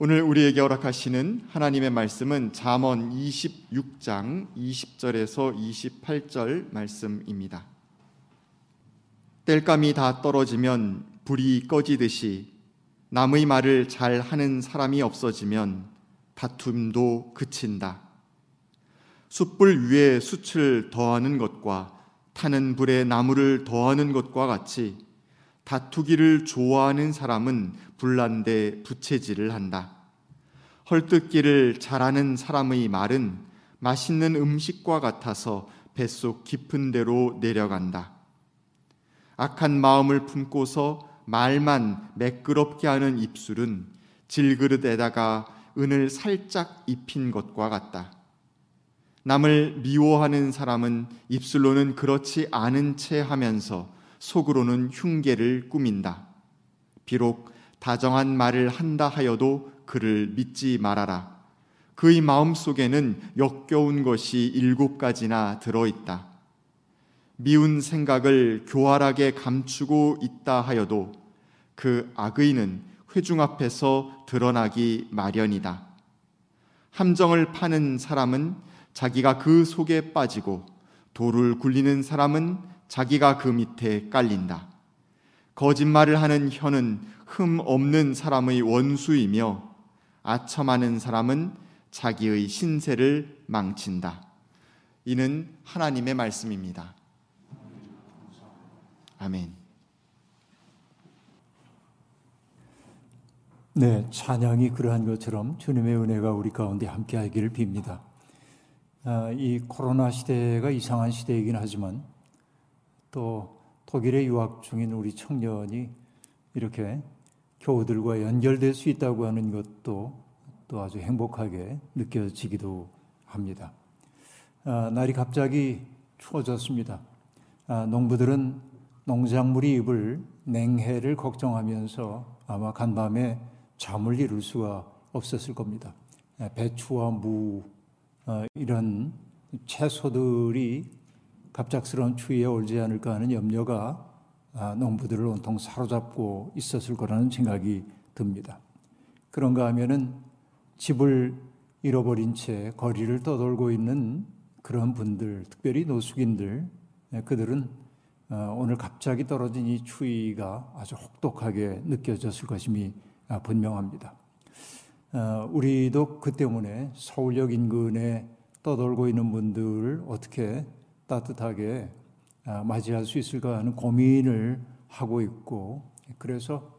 오늘 우리에게 허락하시는 하나님의 말씀은 잠언 26장 20절에서 28절 말씀입니다. 땔감이 다 떨어지면 불이 꺼지듯이 남의 말을 잘 하는 사람이 없어지면 다툼도 그친다. 숯불 위에 숯을 더하는 것과 타는 불에 나무를 더하는 것과 같이 다투기를 좋아하는 사람은 불난데 부채질을 한다. 헐뜯기를 잘하는 사람의 말은 맛있는 음식과 같아서 뱃속 깊은 데로 내려간다. 악한 마음을 품고서 말만 매끄럽게 하는 입술은 질그릇에다가 은을 살짝 입힌 것과 같다. 남을 미워하는 사람은 입술로는 그렇지 않은 채 하면서 속으로는 흉계를 꾸민다. 비록 다정한 말을 한다 하여도 그를 믿지 말아라. 그의 마음 속에는 역겨운 것이 일곱 가지나 들어있다. 미운 생각을 교활하게 감추고 있다 하여도 그 악의는 회중 앞에서 드러나기 마련이다. 함정을 파는 사람은 자기가 그 속에 빠지고 돌을 굴리는 사람은 자기가 그 밑에 깔린다. 거짓말을 하는 혀는 흠 없는 사람의 원수이며 아첨하는 사람은 자기의 신세를 망친다. 이는 하나님의 말씀입니다. 아멘. 네, 찬양이 그러한 것처럼 주님의 은혜가 우리 가운데 함께하기를 빕니다. 아, 이 코로나 시대가 이상한 시대이긴 하지만 또 독일에 유학 중인 우리 청년이 이렇게 교우들과 연결될 수 있다고 하는 것도 또 아주 행복하게 느껴지기도 합니다. 아, 날이 갑자기 추워졌습니다. 아, 농부들은 농작물이 입을 냉해를 걱정하면서 아마 간밤에 잠을 이룰 수가 없었을 겁니다. 아, 배추와 무 어, 이런 채소들이 갑작스러운 추위에 올지 않을까 하는 염려가 아, 농부들을 온통 사로잡고 있었을 거라는 생각이 듭니다. 그런가 하면은 집을 잃어버린 채 거리를 떠돌고 있는 그런 분들, 특별히 노숙인들, 예, 그들은 어, 오늘 갑자기 떨어진 이 추위가 아주 혹독하게 느껴졌을 것임이 아, 분명합니다. 어, 우리도 그 때문에 서울역 인근에 떠돌고 있는 분들을 어떻게 따뜻하게 아, 맞이할 수 있을까 하는 고민을 하고 있고 그래서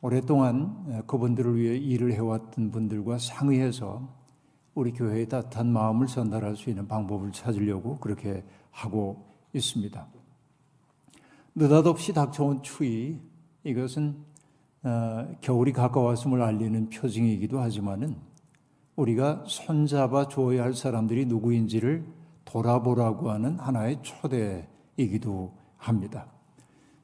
오랫동안 그분들을 위해 일을 해왔던 분들과 상의해서 우리 교회의 따뜻한 마음을 전달할 수 있는 방법을 찾으려고 그렇게 하고 있습니다. 느닷없이 닥쳐온 추위 이것은 어, 겨울이 가까웠음을 알리는 표징이기도 하지만은 우리가 손잡아 주어야 할 사람들이 누구인지를 돌아보라고 하는 하나의 초대이기도 합니다.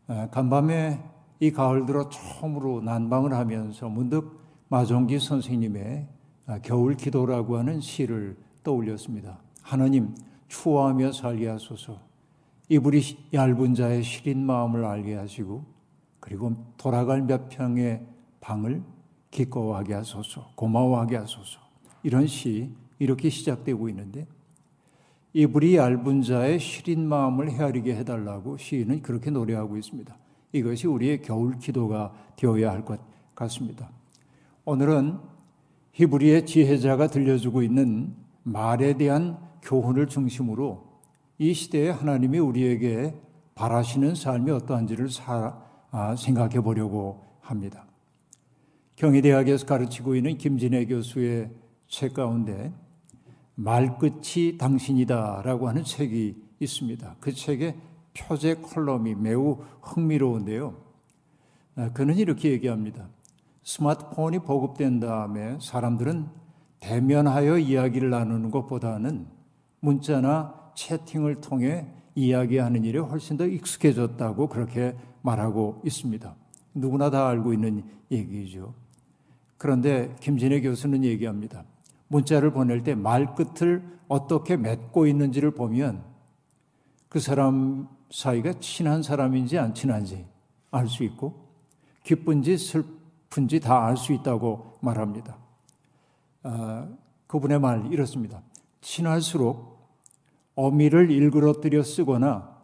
어, 간밤에 이 가을 들어 처음으로 난방을 하면서 문득 마종기 선생님의 어, 겨울 기도라고 하는 시를 떠올렸습니다. 하나님 추워하며 살게 하소서. 이불이 얇은 자의 시린 마음을 알게 하시고 그리고 돌아갈 몇 평의 방을 기꺼워하게 하소서. 고마워하게 하소서. 이런 시 이렇게 시작되고 있는데 이불이 얇은 자의 시린 마음을 헤아리게 해달라고 시인은 그렇게 노래하고 있습니다. 이것이 우리의 겨울 기도가 되어야 할 것 같습니다. 오늘은 히브리의 지혜자가 들려주고 있는 말에 대한 교훈을 중심으로 이 시대에 하나님이 우리에게 바라시는 삶이 어떠한지를 사, 아, 생각해 보려고 합니다. 경희대학에서 가르치고 있는 김진애 교수의 책 가운데 말끝이 당신이다라고 하는 책이 있습니다. 그 책의 표제 콜럼이 매우 흥미로운데요. 아, 그는 이렇게 얘기합니다. 스마트폰이 보급된 다음에 사람들은 대면하여 이야기를 나누는 것보다는 문자나 채팅을 통해 이야기하는 일에 훨씬 더 익숙해졌다고 그렇게 말하고 있습니다. 누구나 다 알고 있는 얘기죠. 그런데 김진애 교수는 얘기합니다. 문자를 보낼 때 말끝을 어떻게 맺고 있는지를 보면 그 사람 사이가 친한 사람인지 안 친한지 알 수 있고 기쁜지 슬픈지 다 알 수 있다고 말합니다. 아, 그분의 말 이렇습니다. 친할수록 어미를 일그러뜨려 쓰거나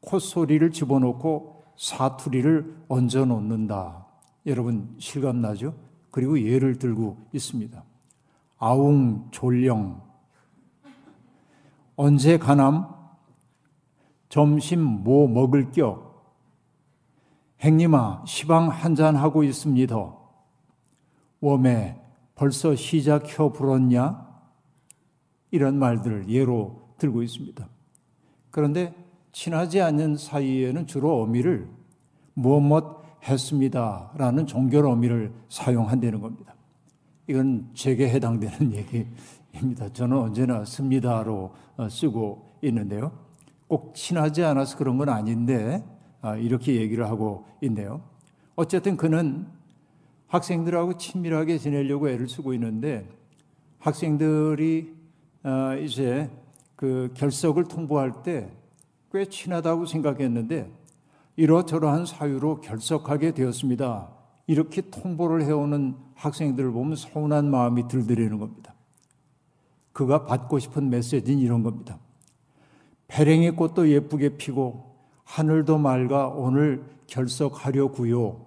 콧소리를 집어넣고 사투리를 얹어 놓는다. 여러분 실감나죠? 그리고 예를 들고 있습니다. 아웅 졸령 언제 가남 점심 뭐 먹을 겨 행님아 시방 한잔 하고 있습니다. 웜에 벌써 시작혀 불었냐? 이런 말들을 예로 들고 있습니다. 그런데 친하지 않는 사이에는 주로 어미를 무엇 했습니다. 라는 종결 어미를 사용한다는 겁니다. 이건 제게 해당되는 얘기입니다. 저는 언제나 씁니다로 어, 쓰고 있는데요. 꼭 친하지 않아서 그런 건 아닌데, 아, 이렇게 얘기를 하고 있네요. 어쨌든 그는 학생들하고 친밀하게 지내려고 애를 쓰고 있는데, 학생들이 어, 이제 그 결석을 통보할 때 꽤 친하다고 생각했는데, 이러저러한 사유로 결석하게 되었습니다. 이렇게 통보를 해오는 학생들을 보면 서운한 마음이 들더라는 겁니다. 그가 받고 싶은 메시지는 이런 겁니다. 배랭이 꽃도 예쁘게 피고 하늘도 맑아 오늘 결석하려고요.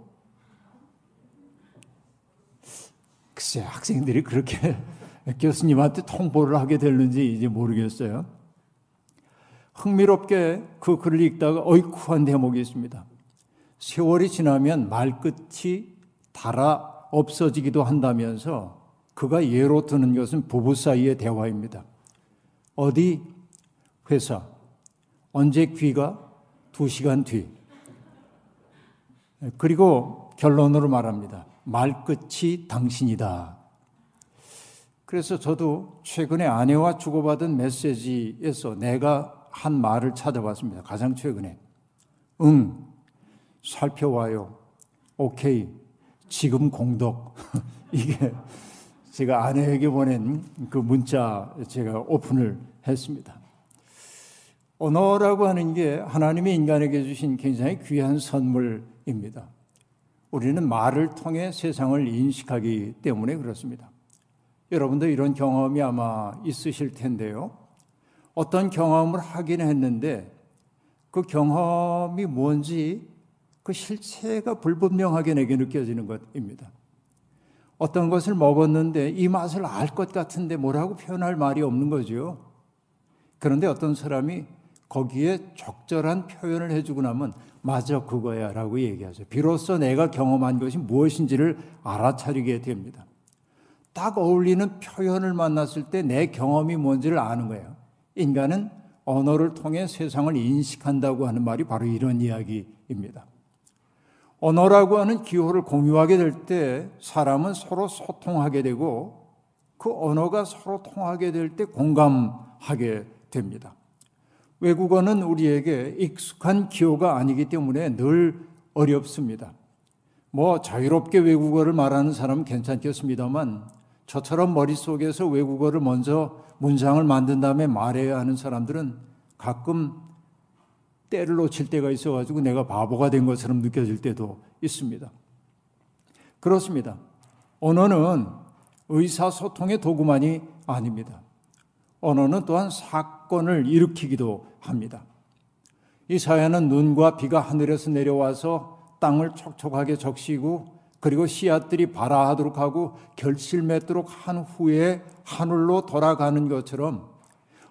글쎄 학생들이 그렇게 교수님한테 통보를 하게 됐는지 이제 모르겠어요. 흥미롭게 그 글을 읽다가 어이쿠한 대목이 있습니다. 세월이 지나면 말끝이 달아 없어지기도 한다면서 그가 예로 드는 것은 부부 사이의 대화입니다. 어디 회사 언제 귀가 두 시간 뒤 그리고 결론으로 말합니다. 말끝이 당신이다. 그래서 저도 최근에 아내와 주고받은 메시지에서 내가 한 말을 찾아봤습니다. 가장 최근에. 응, 살펴와요. 오케이, 지금 공덕. 이게 제가 아내에게 보낸 그 문자 제가 오픈을 했습니다. 언어라고 하는 게 하나님이 인간에게 주신 굉장히 귀한 선물입니다. 우리는 말을 통해 세상을 인식하기 때문에 그렇습니다. 여러분도 이런 경험이 아마 있으실 텐데요. 어떤 경험을 하긴 했는데 그 경험이 뭔지 그 실체가 불분명하게 내게 느껴지는 것입니다. 어떤 것을 먹었는데 이 맛을 알 것 같은데 뭐라고 표현할 말이 없는 거죠. 그런데 어떤 사람이 거기에 적절한 표현을 해주고 나면 맞아 그거야 라고 얘기하죠. 비로소 내가 경험한 것이 무엇인지를 알아차리게 됩니다. 딱 어울리는 표현을 만났을 때 내 경험이 뭔지를 아는 거예요. 인간은 언어를 통해 세상을 인식한다고 하는 말이 바로 이런 이야기입니다. 언어라고 하는 기호를 공유하게 될 때 사람은 서로 소통하게 되고 그 언어가 서로 통하게 될 때 공감하게 됩니다. 외국어는 우리에게 익숙한 기호가 아니기 때문에 늘 어렵습니다. 뭐 자유롭게 외국어를 말하는 사람은 괜찮겠습니다만 저처럼 머릿속에서 외국어를 먼저 문장을 만든 다음에 말해야 하는 사람들은 가끔 때를 놓칠 때가 있어가지고 내가 바보가 된 것처럼 느껴질 때도 있습니다. 그렇습니다. 언어는 의사소통의 도구만이 아닙니다. 언어는 또한 사건을 일으키기도 합니다. 이 사회는 눈과 비가 하늘에서 내려와서 땅을 촉촉하게 적시고 그리고 씨앗들이 발아하도록 하고 결실 맺도록 한 후에 하늘로 돌아가는 것처럼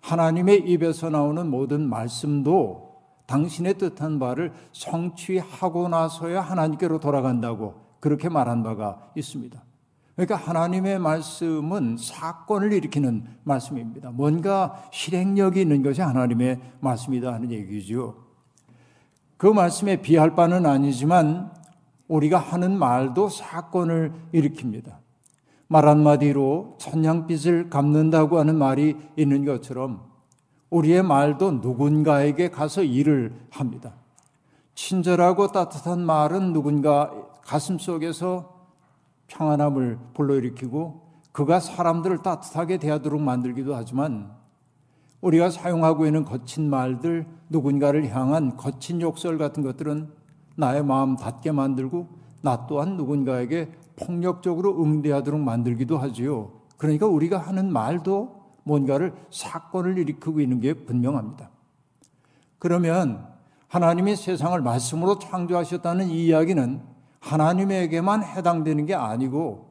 하나님의 입에서 나오는 모든 말씀도 당신의 뜻한 바를 성취하고 나서야 하나님께로 돌아간다고 그렇게 말한 바가 있습니다. 그러니까 하나님의 말씀은 사건을 일으키는 말씀입니다. 뭔가 실행력이 있는 것이 하나님의 말씀이다 하는 얘기죠. 그 말씀에 비할 바는 아니지만 우리가 하는 말도 사건을 일으킵니다. 말 한마디로 천냥빚을 갚는다고 하는 말이 있는 것처럼 우리의 말도 누군가에게 가서 일을 합니다. 친절하고 따뜻한 말은 누군가 가슴 속에서 평안함을 불러일으키고 그가 사람들을 따뜻하게 대하도록 만들기도 하지만 우리가 사용하고 있는 거친 말들, 누군가를 향한 거친 욕설 같은 것들은 나의 마음 닫게 만들고 나 또한 누군가에게 폭력적으로 응대하도록 만들기도 하지요. 그러니까 우리가 하는 말도 뭔가를 사건을 일으키고 있는 게 분명합니다. 그러면 하나님이 세상을 말씀으로 창조하셨다는 이 이야기는 하나님에게만 해당되는 게 아니고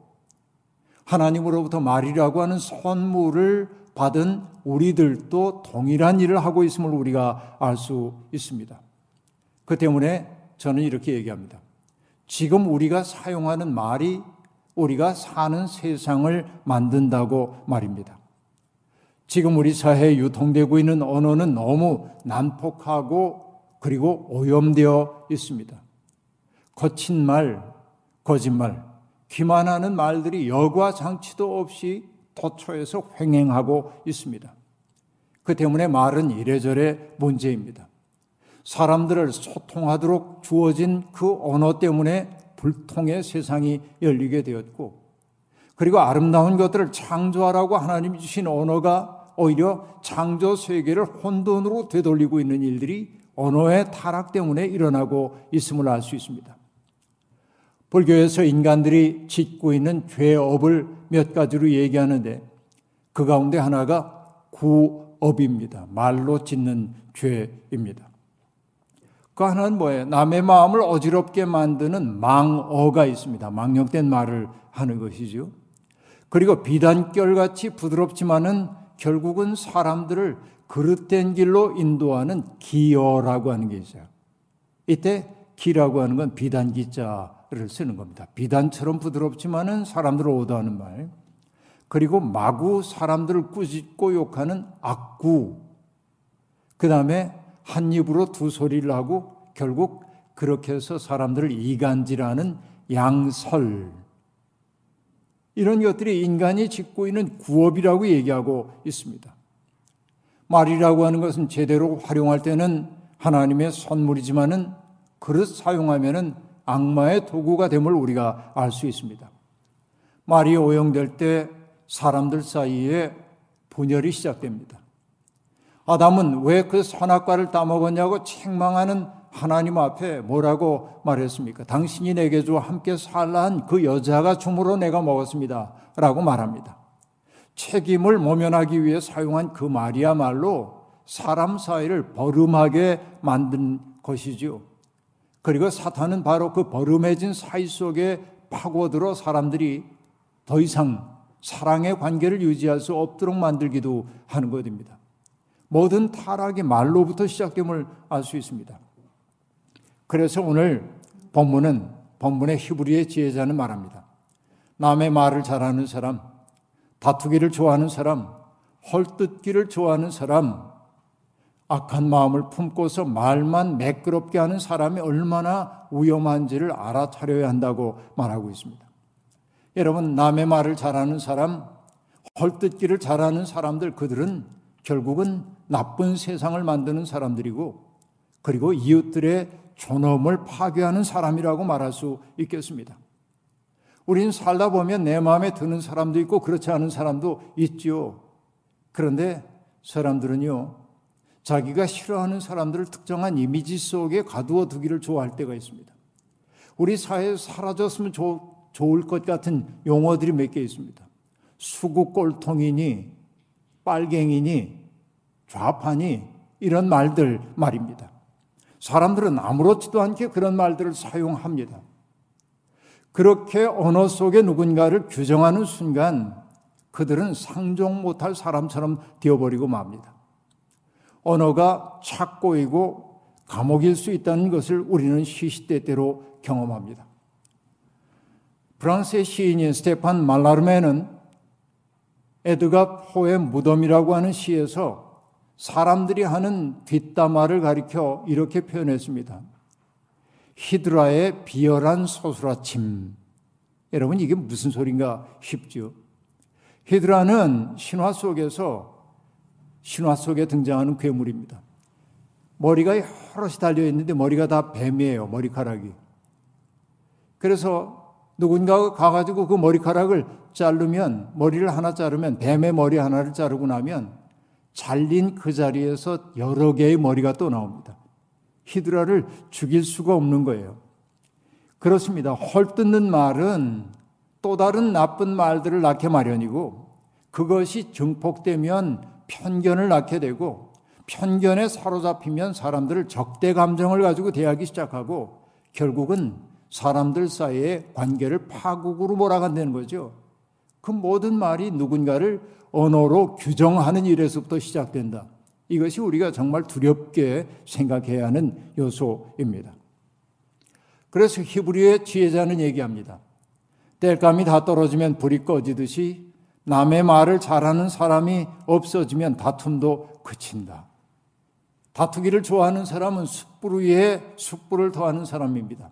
하나님으로부터 말이라고 하는 선물을 받은 우리들도 동일한 일을 하고 있음을 우리가 알 수 있습니다. 그 때문에 저는 이렇게 얘기합니다. 지금 우리가 사용하는 말이 우리가 사는 세상을 만든다고 말입니다. 지금 우리 사회에 유통되고 있는 언어는 너무 난폭하고 그리고 오염되어 있습니다. 거친 말, 거짓말, 기만하는 말들이 여과 장치도 없이 도처에서 횡행하고 있습니다. 그 때문에 말은 이래저래 문제입니다. 사람들을 소통하도록 주어진 그 언어 때문에 불통의 세상이 열리게 되었고, 그리고 아름다운 것들을 창조하라고 하나님이 주신 언어가 오히려 창조 세계를 혼돈으로 되돌리고 있는 일들이 언어의 타락 때문에 일어나고 있음을 알 수 있습니다. 불교에서 인간들이 짓고 있는 죄업을 몇 가지로 얘기하는데 그 가운데 하나가 구업입니다. 말로 짓는 죄입니다. 그 하나는 뭐예요? 남의 마음을 어지럽게 만드는 망어가 있습니다. 망령된 말을 하는 것이죠. 그리고 비단결같이 부드럽지만은 결국은 사람들을 그릇된 길로 인도하는 기어라고 하는 게 있어요. 이때 기라고 하는 건 비단 기자를 쓰는 겁니다. 비단처럼 부드럽지만은 사람들을 오도하는 말. 그리고 마구 사람들을 꾸짖고 욕하는 악구. 그 다음에 한 입으로 두 소리를 하고 결국 그렇게 해서 사람들을 이간질하는 양설. 이런 것들이 인간이 짓고 있는 구업이라고 얘기하고 있습니다. 말이라고 하는 것은 제대로 활용할 때는 하나님의 선물이지만은 그릇 사용하면은 악마의 도구가 됨을 우리가 알 수 있습니다. 말이 오용될 때 사람들 사이에 분열이 시작됩니다. 아담은 왜 그 선악과를 따먹었냐고 책망하는 하나님 앞에 뭐라고 말했습니까? 당신이 내게 주 함께 살란 그 여자가 주으로 내가 먹었습니다. 라고 말합니다. 책임을 모면하기 위해 사용한 그 말이야말로 사람 사이를 버름하게 만든 것이지요. 그리고 사탄은 바로 그 버름해진 사이 속에 파고들어 사람들이 더 이상 사랑의 관계를 유지할 수 없도록 만들기도 하는 것입니다. 모든 타락이 말로부터 시작됨을 알 수 있습니다. 그래서 오늘 본문은 본문의 히브리의 지혜자는 말합니다. 남의 말을 잘하는 사람, 다투기를 좋아하는 사람, 헐뜯기를 좋아하는 사람, 악한 마음을 품고서 말만 매끄럽게 하는 사람이 얼마나 위험한지를 알아차려야 한다고 말하고 있습니다. 여러분, 남의 말을 잘하는 사람, 헐뜯기를 잘하는 사람들, 그들은 결국은 나쁜 세상을 만드는 사람들이고, 그리고 이웃들의 존엄을 파괴하는 사람이라고 말할 수 있겠습니다. 우리는 살다 보면 내 마음에 드는 사람도 있고, 그렇지 않은 사람도 있죠. 그런데 사람들은요, 자기가 싫어하는 사람들을 특정한 이미지 속에 가두어 두기를 좋아할 때가 있습니다. 우리 사회에 사라졌으면 좋, 좋을 것 같은 용어들이 몇 개 있습니다. 수구 꼴통이니, 빨갱이니, 좌파니, 이런 말들 말입니다. 사람들은 아무렇지도 않게 그런 말들을 사용합니다. 그렇게 언어 속에 누군가를 규정하는 순간 그들은 상종 못할 사람처럼 되어버리고 맙니다. 언어가 착고이고 감옥일 수 있다는 것을 우리는 시시때때로 경험합니다. 프랑스의 시인인 스테판 말라르메는 에드가 포의 무덤이라고 하는 시에서 사람들이 하는 뒷담화를 가리켜 이렇게 표현했습니다. 히드라의 비열한 소스라침. 여러분 이게 무슨 소린가 싶죠. 히드라는 신화 속에서 신화 속에 등장하는 괴물입니다. 머리가 여럿이 달려 있는데 머리가 다 뱀이에요. 머리카락이. 그래서 누군가가 가가지고 그 머리카락을 자르면 머리를 하나 자르면 뱀의 머리 하나를 자르고 나면 잘린 그 자리에서 여러 개의 머리가 또 나옵니다. 히드라를 죽일 수가 없는 거예요. 그렇습니다. 헐뜯는 말은 또 다른 나쁜 말들을 낳게 마련이고 그것이 증폭되면 편견을 낳게 되고 편견에 사로잡히면 사람들을 적대 감정을 가지고 대하기 시작하고 결국은 사람들 사이의 관계를 파국으로 몰아간다는 거죠. 그 모든 말이 누군가를 언어로 규정하는 일에서부터 시작된다. 이것이 우리가 정말 두렵게 생각해야 하는 요소입니다. 그래서 히브리의 지혜자는 얘기합니다. 땔감이 다 떨어지면 불이 꺼지듯이 남의 말을 잘하는 사람이 없어지면 다툼도 그친다. 다투기를 좋아하는 사람은 숯불 위에 숯불을 더하는 사람입니다.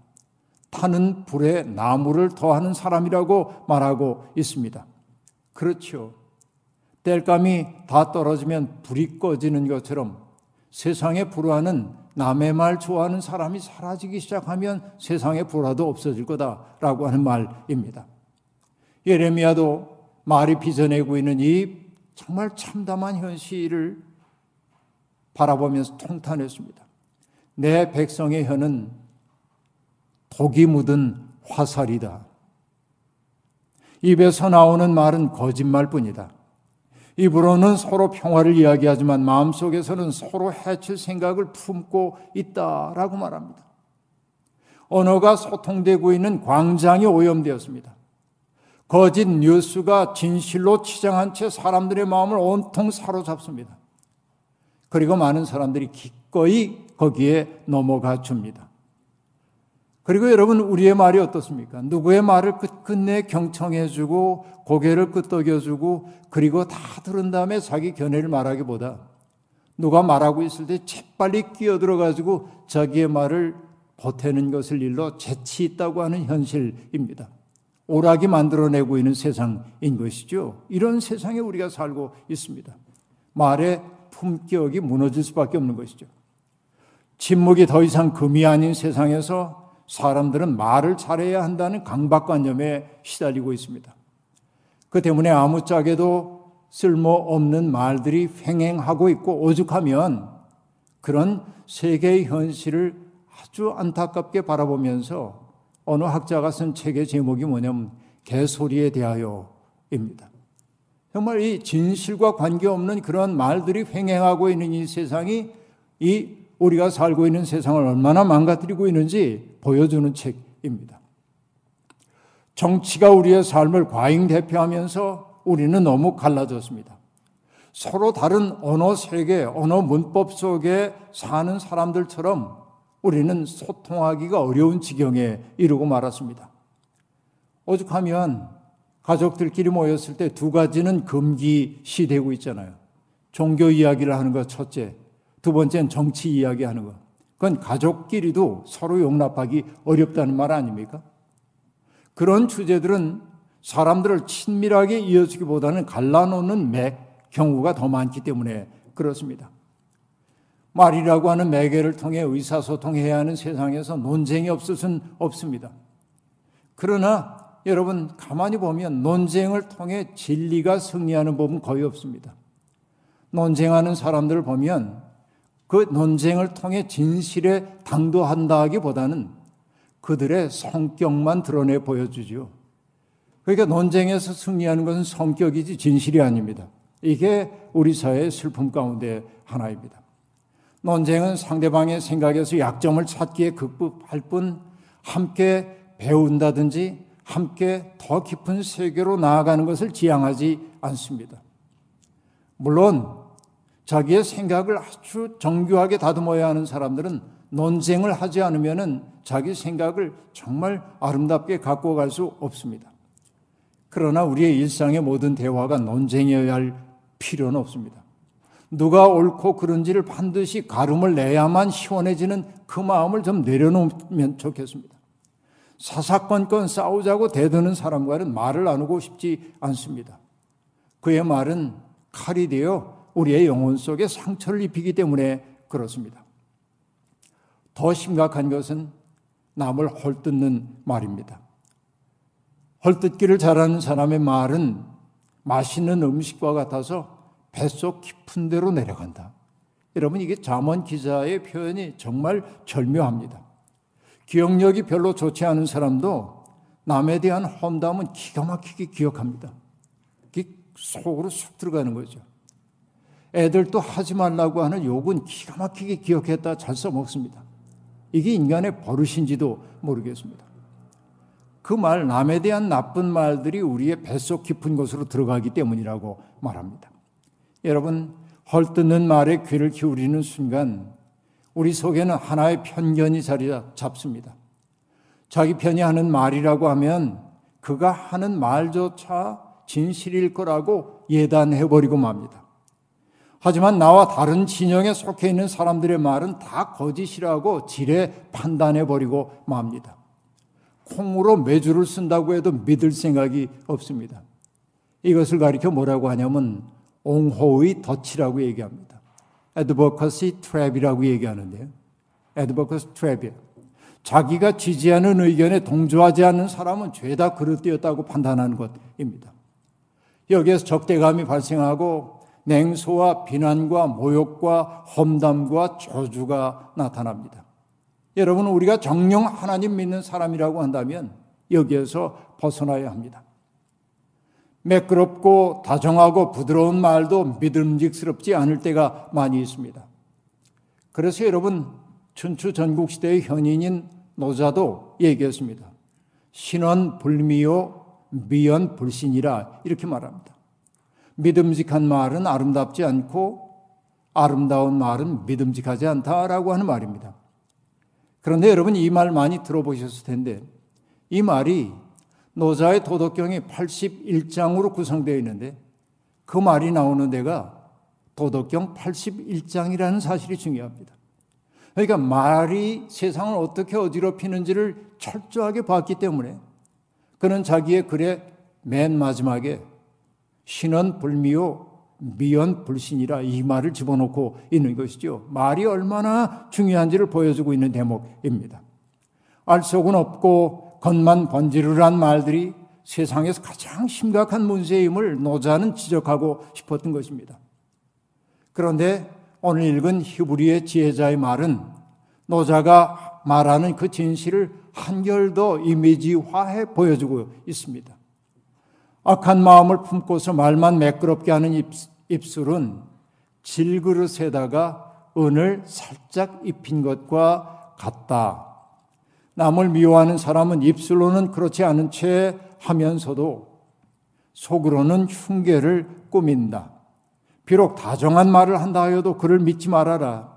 타는 불에 나무를 더하는 사람이라고 말하고 있습니다. 그렇죠. 땔감이 다 떨어지면 불이 꺼지는 것처럼 세상에 불화는 남의 말 좋아하는 사람이 사라지기 시작하면 세상에 불화도 없어질 거다라고 하는 말입니다. 예레미야도 말이 빚어내고 있는 이 정말 참담한 현실을 바라보면서 통탄했습니다. 내 백성의 혀는 독이 묻은 화살이다. 입에서 나오는 말은 거짓말뿐이다. 입으로는 서로 평화를 이야기하지만 마음속에서는 서로 해칠 생각을 품고 있다라고 말합니다. 언어가 소통되고 있는 광장이 오염되었습니다. 거짓 뉴스가 진실로 치장한 채 사람들의 마음을 온통 사로잡습니다. 그리고 많은 사람들이 기꺼이 거기에 넘어가 줍니다. 그리고 여러분, 우리의 말이 어떻습니까? 누구의 말을 끝끝내 경청해주고, 고개를 끄덕여주고, 그리고 다 들은 다음에 자기 견해를 말하기보다, 누가 말하고 있을 때 재빨리 끼어들어가지고 자기의 말을 보태는 것을 일러 재치 있다고 하는 현실입니다. 오락이 만들어내고 있는 세상인 것이죠. 이런 세상에 우리가 살고 있습니다. 말의 품격이 무너질 수밖에 없는 것이죠. 침묵이 더 이상 금이 아닌 세상에서 사람들은 말을 잘해야 한다는 강박관념에 시달리고 있습니다. 그 때문에 아무짝에도 쓸모없는 말들이 횡행하고 있고 오죽하면 그런 세계의 현실을 아주 안타깝게 바라보면서 어느 학자가 쓴 책의 제목이 뭐냐면 개소리에 대하여입니다. 정말 이 진실과 관계없는 그런 말들이 횡행하고 있는 이 세상이 이 우리가 살고 있는 세상을 얼마나 망가뜨리고 있는지 보여주는 책입니다. 정치가 우리의 삶을 과잉 대표하면서 우리는 너무 갈라졌습니다. 서로 다른 언어 세계, 언어 문법 속에 사는 사람들처럼 우리는 소통하기가 어려운 지경에 이르고 말았습니다. 오죽하면 가족들끼리 모였을 때 두 가지는 금기시되고 있잖아요. 종교 이야기를 하는 것 첫째, 두 번째는 정치 이야기 하는 것. 그건 가족끼리도 서로 용납하기 어렵다는 말 아닙니까? 그런 주제들은 사람들을 친밀하게 이어주기보다는 갈라놓는 매, 경우가 더 많기 때문에 그렇습니다. 말이라고 하는 매개를 통해 의사소통해야 하는 세상에서 논쟁이 없을 수 없습니다. 그러나 여러분 가만히 보면 논쟁을 통해 진리가 승리하는 법은 거의 없습니다. 논쟁하는 사람들을 보면 그 논쟁을 통해 진실에 당도한다기보다는 그들의 성격만 드러내 보여주죠. 그러니까 논쟁에서 승리하는 것은 성격이지 진실이 아닙니다. 이게 우리 사회의 슬픔 가운데 하나입니다. 논쟁은 상대방의 생각에서 약점을 찾기에 극복할 뿐 함께 배운다든지 함께 더 깊은 세계로 나아가는 것을 지향하지 않습니다. 물론 자기의 생각을 아주 정교하게 다듬어야 하는 사람들은 논쟁을 하지 않으면 자기 생각을 정말 아름답게 갖고 갈 수 없습니다. 그러나 우리의 일상의 모든 대화가 논쟁이어야 할 필요는 없습니다. 누가 옳고 그른지를 반드시 가름을 내야만 시원해지는 그 마음을 좀 내려놓으면 좋겠습니다. 사사건건 싸우자고 대드는 사람과는 말을 나누고 싶지 않습니다. 그의 말은 칼이 되어 우리의 영혼 속에 상처를 입히기 때문에 그렇습니다. 더 심각한 것은 남을 헐뜯는 말입니다. 헐뜯기를 잘하는 사람의 말은 맛있는 음식과 같아서 뱃속 깊은 데로 내려간다. 여러분 이게 잠언 기자의 표현이 정말 절묘합니다. 기억력이 별로 좋지 않은 사람도 남에 대한 험담은 기가 막히게 기억합니다. 속으로 쑥 들어가는 거죠. 애들도 하지 말라고 하는 욕은 기가 막히게 기억했다 잘 써먹습니다. 이게 인간의 버릇인지도 모르겠습니다. 그 말, 남에 대한 나쁜 말들이 우리의 뱃속 깊은 곳으로 들어가기 때문이라고 말합니다. 여러분, 헐뜯는 말에 귀를 기울이는 순간 우리 속에는 하나의 편견이 자리 잡습니다. 자기 편이 하는 말이라고 하면 그가 하는 말조차 진실일 거라고 예단해버리고 맙니다. 하지만 나와 다른 진영에 속해 있는 사람들의 말은 다 거짓이라고 지레 판단해 버리고 맙니다. 콩으로 매주를 쓴다고 해도 믿을 생각이 없습니다. 이것을 가리켜 뭐라고 하냐면 옹호의 덫이라고 얘기합니다. advocacy trap이라고 얘기하는데요. advocacy trap이에요. 자기가 지지하는 의견에 동조하지 않는 사람은 죄다 그릇되었다고 판단하는 것입니다. 여기에서 적대감이 발생하고 냉소와 비난과 모욕과 험담과 저주가 나타납니다. 여러분, 우리가 정령 하나님 믿는 사람이라고 한다면 여기에서 벗어나야 합니다. 매끄럽고 다정하고 부드러운 말도 믿음직스럽지 않을 때가 많이 있습니다. 그래서 여러분, 춘추 전국시대의 현인인 노자도 얘기했습니다. 신원 불미요 미연 불신이라 이렇게 말합니다. 믿음직한 말은 아름답지 않고 아름다운 말은 믿음직하지 않다라고 하는 말입니다. 그런데 여러분 이 말 많이 들어보셨을 텐데 이 말이 노자의 도덕경이 81장으로 구성되어 있는데 그 말이 나오는 데가 도덕경 81장이라는 사실이 중요합니다. 그러니까 말이 세상을 어떻게 어지럽히는지를 철저하게 봤기 때문에 그는 자기의 글의 맨 마지막에 신은 불미요 미연 불신이라 이 말을 집어넣고 있는 것이죠. 말이 얼마나 중요한지를 보여주고 있는 대목입니다. 알 속은 없고 겉만 번지르란 말들이 세상에서 가장 심각한 문제임을 노자는 지적하고 싶었던 것입니다. 그런데 오늘 읽은 히브리의 지혜자의 말은 노자가 말하는 그 진실을 한결 더 이미지화해 보여주고 있습니다. 악한 마음을 품고서 말만 매끄럽게 하는 입술은 질그릇에다가 은을 살짝 입힌 것과 같다. 남을 미워하는 사람은 입술로는 그렇지 않은 채 하면서도 속으로는 흉계를 꾸민다. 비록 다정한 말을 한다 하여도 그를 믿지 말아라.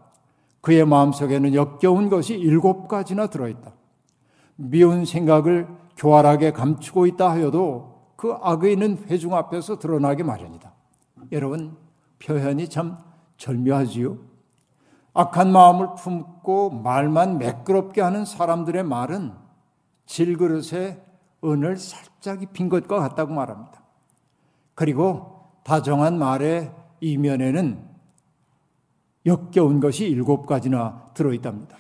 그의 마음속에는 역겨운 것이 일곱 가지나 들어있다. 미운 생각을 교활하게 감추고 있다 하여도 그 악에 있는 회중 앞에서 드러나기 마련이다. 여러분, 표현이 참 절묘하지요? 악한 마음을 품고 말만 매끄럽게 하는 사람들의 말은 질그릇에 은을 살짝 입힌 것과 같다고 말합니다. 그리고 다정한 말의 이면에는 역겨운 것이 일곱 가지나 들어있답니다.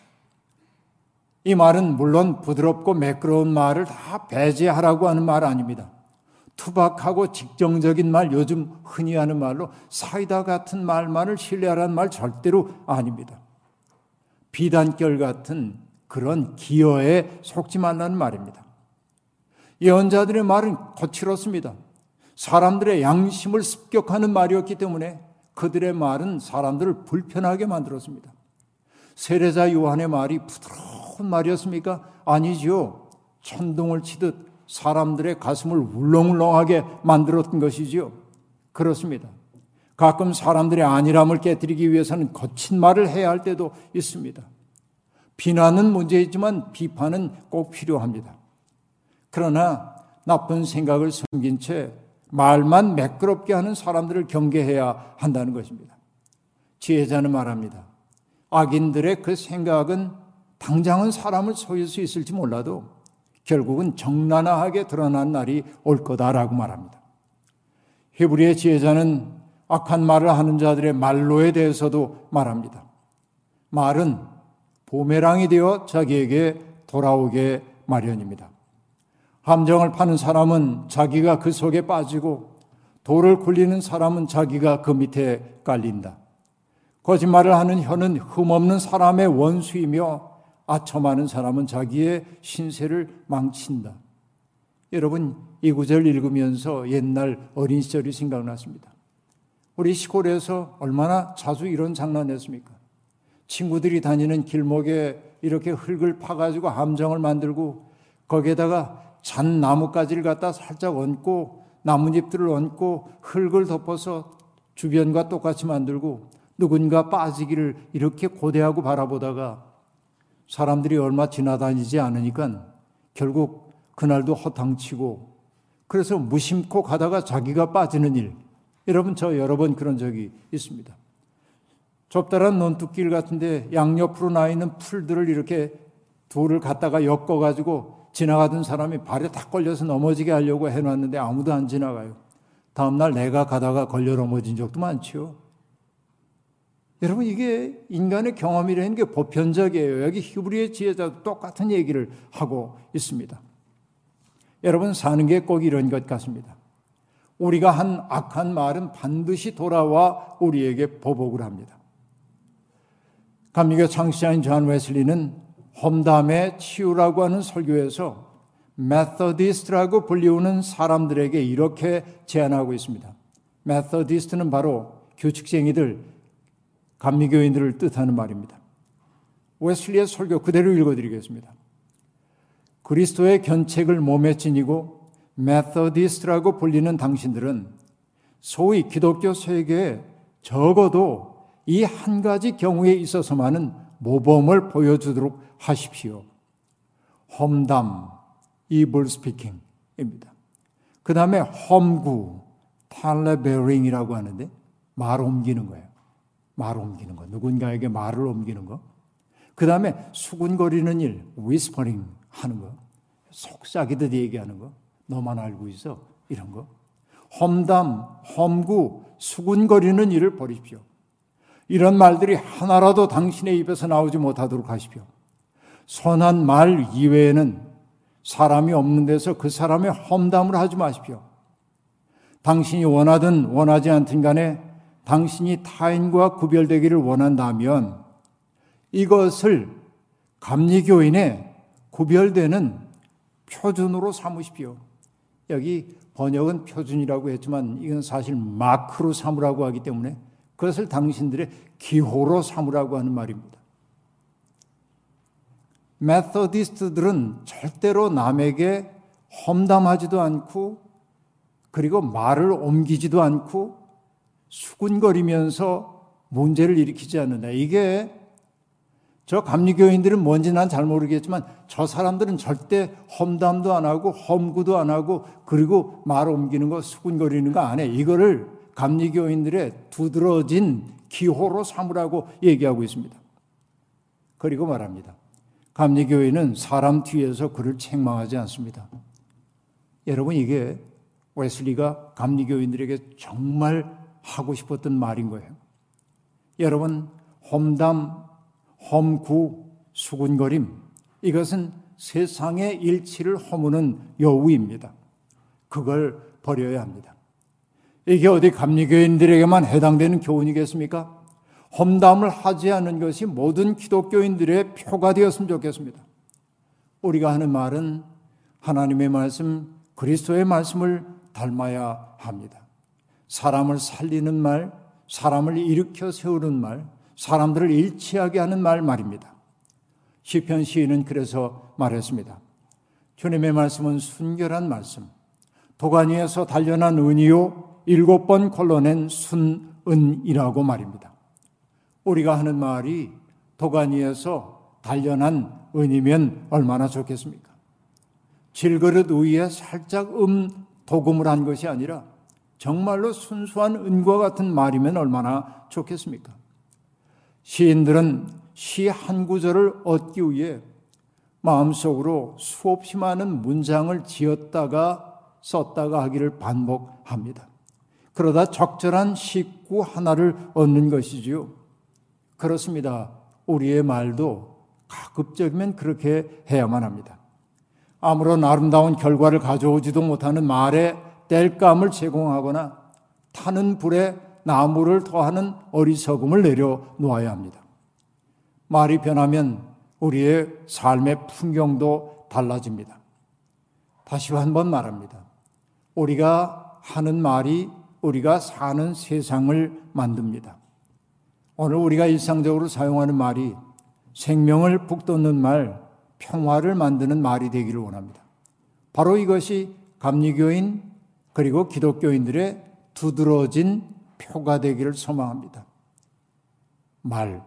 이 말은 물론 부드럽고 매끄러운 말을 다 배제하라고 하는 말 아닙니다. 투박하고 직정적인 말, 요즘 흔히 하는 말로 사이다 같은 말만을 신뢰하라는 말 절대로 아닙니다. 비단결 같은 그런 기어에 속지 말라는 말입니다. 예언자들의 말은 거칠었습니다. 사람들의 양심을 습격하는 말이었기 때문에 그들의 말은 사람들을 불편하게 만들었습니다. 세례자 요한의 말이 부드러운 말이었습니까? 아니지요. 천둥을 치듯 사람들의 가슴을 울렁울렁하게 만들었던 것이지요. 그렇습니다. 가끔 사람들의 안일함을 깨뜨리기 위해서는 거친 말을 해야 할 때도 있습니다. 비난은 문제이지만 비판은 꼭 필요합니다. 그러나 나쁜 생각을 숨긴 채 말만 매끄럽게 하는 사람들을 경계해야 한다는 것입니다. 지혜자는 말합니다. 악인들의 그 생각은 당장은 사람을 속일 수 있을지 몰라도 결국은 정난하게 드러난 날이 올 거다라고 말합니다. 히브리의 지혜자는 악한 말을 하는 자들의 말로에 대해서도 말합니다. 말은 보메랑이 되어 자기에게 돌아오게 마련입니다. 함정을 파는 사람은 자기가 그 속에 빠지고 돌을 굴리는 사람은 자기가 그 밑에 깔린다. 거짓말을 하는 혀는 흠없는 사람의 원수이며 아첨하는 사람은 자기의 신세를 망친다. 여러분 이 구절 읽으면서 옛날 어린 시절이 생각났습니다. 우리 시골에서 얼마나 자주 이런 장난했습니까? 친구들이 다니는 길목에 이렇게 흙을 파가지고 함정을 만들고 거기에다가 잔 나뭇가지를 갖다 살짝 얹고 나뭇잎들을 얹고 흙을 덮어서 주변과 똑같이 만들고 누군가 빠지기를 이렇게 고대하고 바라보다가 사람들이 얼마 지나다니지 않으니까 결국 그날도 허탕치고 그래서 무심코 가다가 자기가 빠지는 일. 여러분 저 여러 번 그런 적이 있습니다. 좁다란 논뚝길 같은데 양옆으로 나 있는 풀들을 이렇게 돌을 갖다가 엮어 가지고 지나가던 사람이 발에 탁 걸려서 넘어지게 하려고 해놨는데 아무도 안 지나가요. 다음날 내가 가다가 걸려 넘어진 적도 많지요. 여러분 이게 인간의 경험이라는 게 보편적이에요. 여기 히브리의 지혜자도 똑같은 얘기를 하고 있습니다. 여러분 사는 게 꼭 이런 것 같습니다. 우리가 한 악한 말은 반드시 돌아와 우리에게 보복을 합니다. 감리교 창시자인 존 웨슬리는 험담의 치유라고 하는 설교에서 Methodist라고 불리우는 사람들에게 이렇게 제안하고 있습니다. Methodist는 바로 규칙쟁이들, 감리교인들을 뜻하는 말입니다. 웨슬리의 설교 그대로 읽어드리겠습니다. 그리스도의 견책을 몸에 지니고 Methodist라고 불리는 당신들은 소위 기독교 세계에 적어도 이 한 가지 경우에 있어서만은 모범을 보여주도록 하십시오. 험담, evil speaking입니다. 그 다음에 험구, tale-bearing이라고 하는데 말 옮기는 거예요. 말 옮기는 거. 누군가에게 말을 옮기는 거. 그 다음에 수군거리는 일, whispering 하는 거. 속삭이듯 얘기하는 거. 너만 알고 있어. 이런 거. 험담, 험구, 수군거리는 일을 버리십시오. 이런 말들이 하나라도 당신의 입에서 나오지 못하도록 하십시오. 선한 말 이외에는 사람이 없는 데서 그 사람의 험담을 하지 마십시오. 당신이 원하든 원하지 않든 간에 당신이 타인과 구별되기를 원한다면 이것을 감리교인의 구별되는 표준으로 삼으십시오. 여기 번역은 표준이라고 했지만 이건 사실 마크로 삼으라고 하기 때문에 그것을 당신들의 기호로 삼으라고 하는 말입니다. 메서디스트들은 절대로 남에게 험담하지도 않고 그리고 말을 옮기지도 않고 수군거리면서 문제를 일으키지 않는다. 이게 저 감리교인들은 뭔지 난 잘 모르겠지만 저 사람들은 절대 험담도 안 하고 험구도 안 하고 그리고 말 옮기는 거 수군거리는 거 안 해. 이거를 감리교인들의 두드러진 기호로 삼으라고 얘기하고 있습니다. 그리고 말합니다. 감리교인은 사람 뒤에서 그를 책망하지 않습니다. 여러분 이게 웨슬리가 감리교인들에게 정말 하고 싶었던 말인 거예요. 여러분 험담, 험구, 수군거림 이것은 세상의 일치를 허무는 여우입니다. 그걸 버려야 합니다. 이게 어디 감리교인들에게만 해당되는 교훈이겠습니까? 험담을 하지 않는 것이 모든 기독교인들의 표가 되었으면 좋겠습니다. 우리가 하는 말은 하나님의 말씀, 그리스도의 말씀을 닮아야 합니다. 사람을 살리는 말, 사람을 일으켜 세우는 말, 사람들을 일치하게 하는 말 말입니다. 시편 시인은 그래서 말했습니다. 주님의 말씀은 순결한 말씀, 도가니에서 단련한 은이요 일곱 번 걸러낸 순은이라고 말입니다. 우리가 하는 말이 도가니에서 단련한 은이면 얼마나 좋겠습니까? 질그릇 위에 살짝 음 도금을 한 것이 아니라 정말로 순수한 은과 같은 말이면 얼마나 좋겠습니까? 시인들은 시 한 구절을 얻기 위해 마음속으로 수없이 많은 문장을 지었다가 썼다가 하기를 반복합니다. 그러다 적절한 식구 하나를 얻는 것이지요. 그렇습니다. 우리의 말도 가급적이면 그렇게 해야만 합니다. 아무런 아름다운 결과를 가져오지도 못하는 말에 땔감을 제공하거나 타는 불에 나무를 더하는 어리석음을 내려놓아야 합니다. 말이 변하면 우리의 삶의 풍경도 달라집니다. 다시 한번 말합니다. 우리가 하는 말이 우리가 사는 세상을 만듭니다. 오늘 우리가 일상적으로 사용하는 말이 생명을 북돋는 말, 평화를 만드는 말이 되기를 원합니다. 바로 이것이 감리교인 그리고 기독교인들의 두드러진 표가 되기를 소망합니다. 말,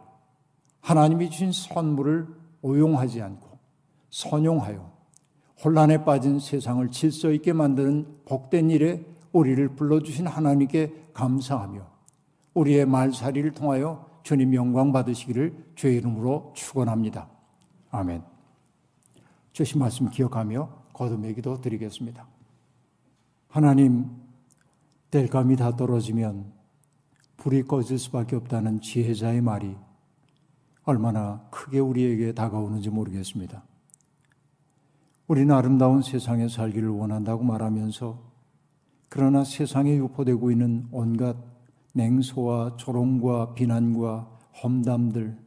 하나님이 주신 선물을 오용하지 않고 선용하여 혼란에 빠진 세상을 질서 있게 만드는 복된 일에 우리를 불러주신 하나님께 감사하며 우리의 말살이를 통하여 주님 영광 받으시기를 주의 이름으로 축원합니다. 아멘. 주신 말씀 기억하며 거듭의 기도 드리겠습니다. 하나님, 땔감이 다 떨어지면 불이 꺼질 수밖에 없다는 지혜자의 말이 얼마나 크게 우리에게 다가오는지 모르겠습니다. 우리는 아름다운 세상에 살기를 원한다고 말하면서 그러나 세상에 유포되고 있는 온갖 냉소와 조롱과 비난과 험담들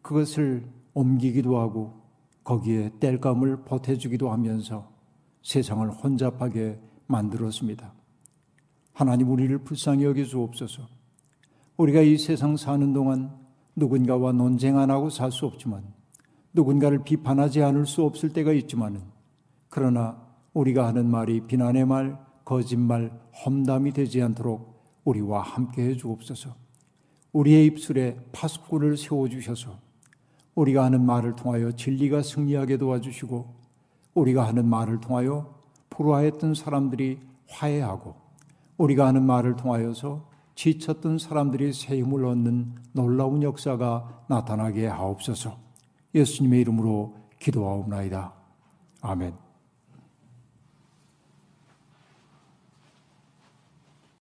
그것을 옮기기도 하고 거기에 땔감을 보태주기도 하면서 세상을 혼잡하게 만들었습니다. 하나님 우리를 불쌍히 여겨 주옵소서. 우리가 이 세상 사는 동안 누군가와 논쟁 안 하고 살 수 없지만 누군가를 비판하지 않을 수 없을 때가 있지만은 그러나 우리가 하는 말이 비난의 말, 거짓말, 험담이 되지 않도록 우리와 함께 해 주옵소서. 우리의 입술에 파수꾼을 세워 주셔서 우리가 하는 말을 통하여 진리가 승리하게 도와주시고 우리가 하는 말을 통하여 불화했던 사람들이 화해하고 우리가 하는 말을 통하여서 지쳤던 사람들이 새 힘을 얻는 놀라운 역사가 나타나게 하옵소서. 예수님의 이름으로 기도하옵나이다. 아멘.